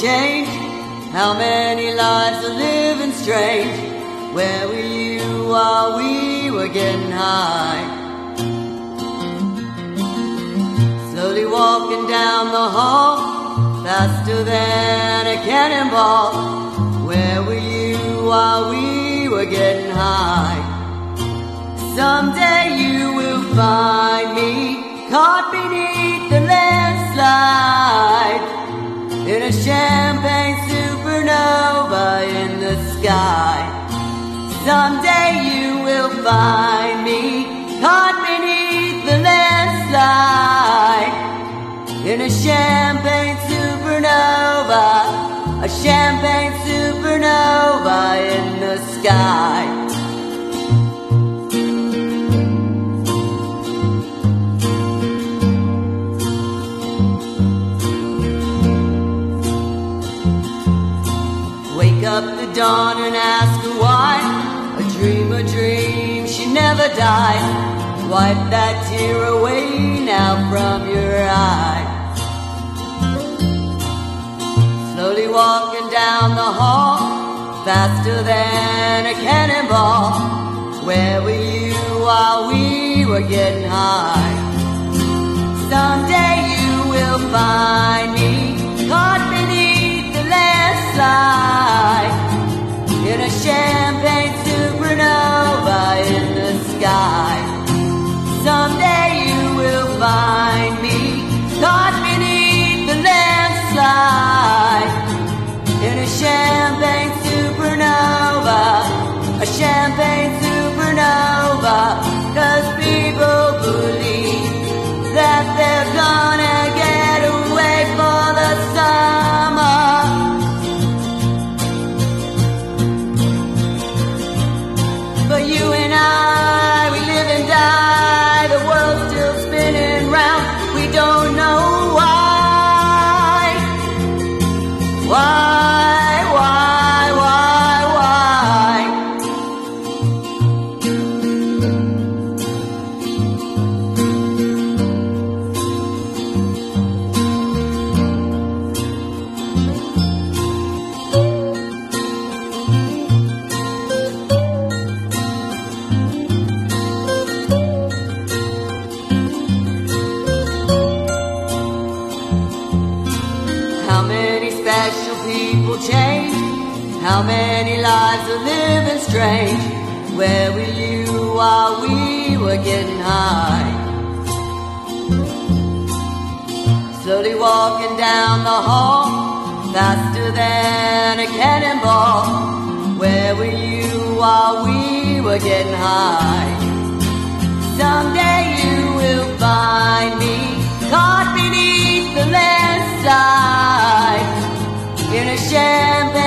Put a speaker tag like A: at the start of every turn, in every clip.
A: change? How many lives are living strange? Where were you while we were getting high? Slowly walking down the hall, faster than a cannonball. Where were you while we were getting high? Someday you will find me caught beneath sky. Someday you will find me caught beneath the landslide in a champagne dawn and ask her why. A dream, a dream, she never died. Wipe that tear away now from your eye. Slowly walking down the hall, faster than a cannonball. Where were you while we were getting high? Someday you will find in a people change? How many lives are living strange? Where were you while we were getting high? Slowly walking down the hall, faster than a cannonball. Where were you while we were getting high? Someday you will find me caught beneath the landslide champagne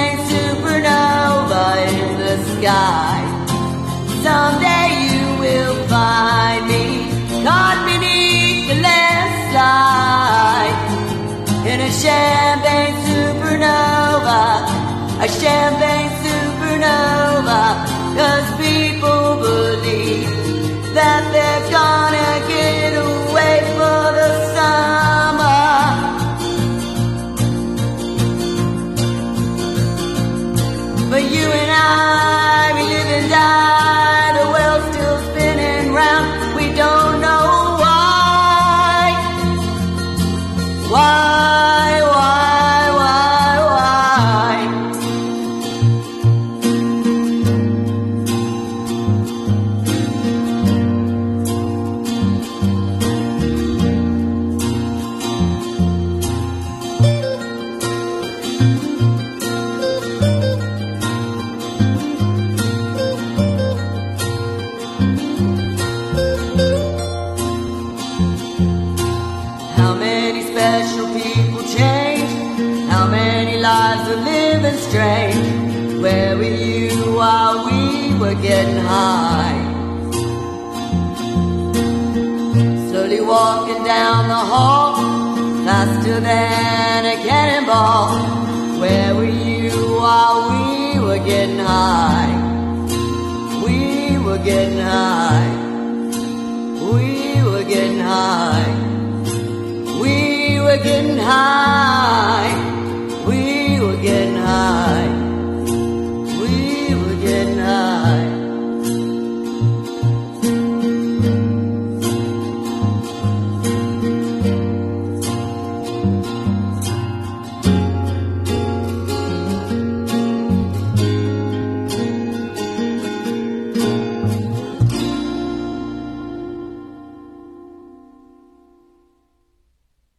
A: Why, strange? Where were you while we were getting high? Slowly walking down the hall, faster than a cannonball. Where were you while we were getting high? We were getting high. We were getting high. We were getting high.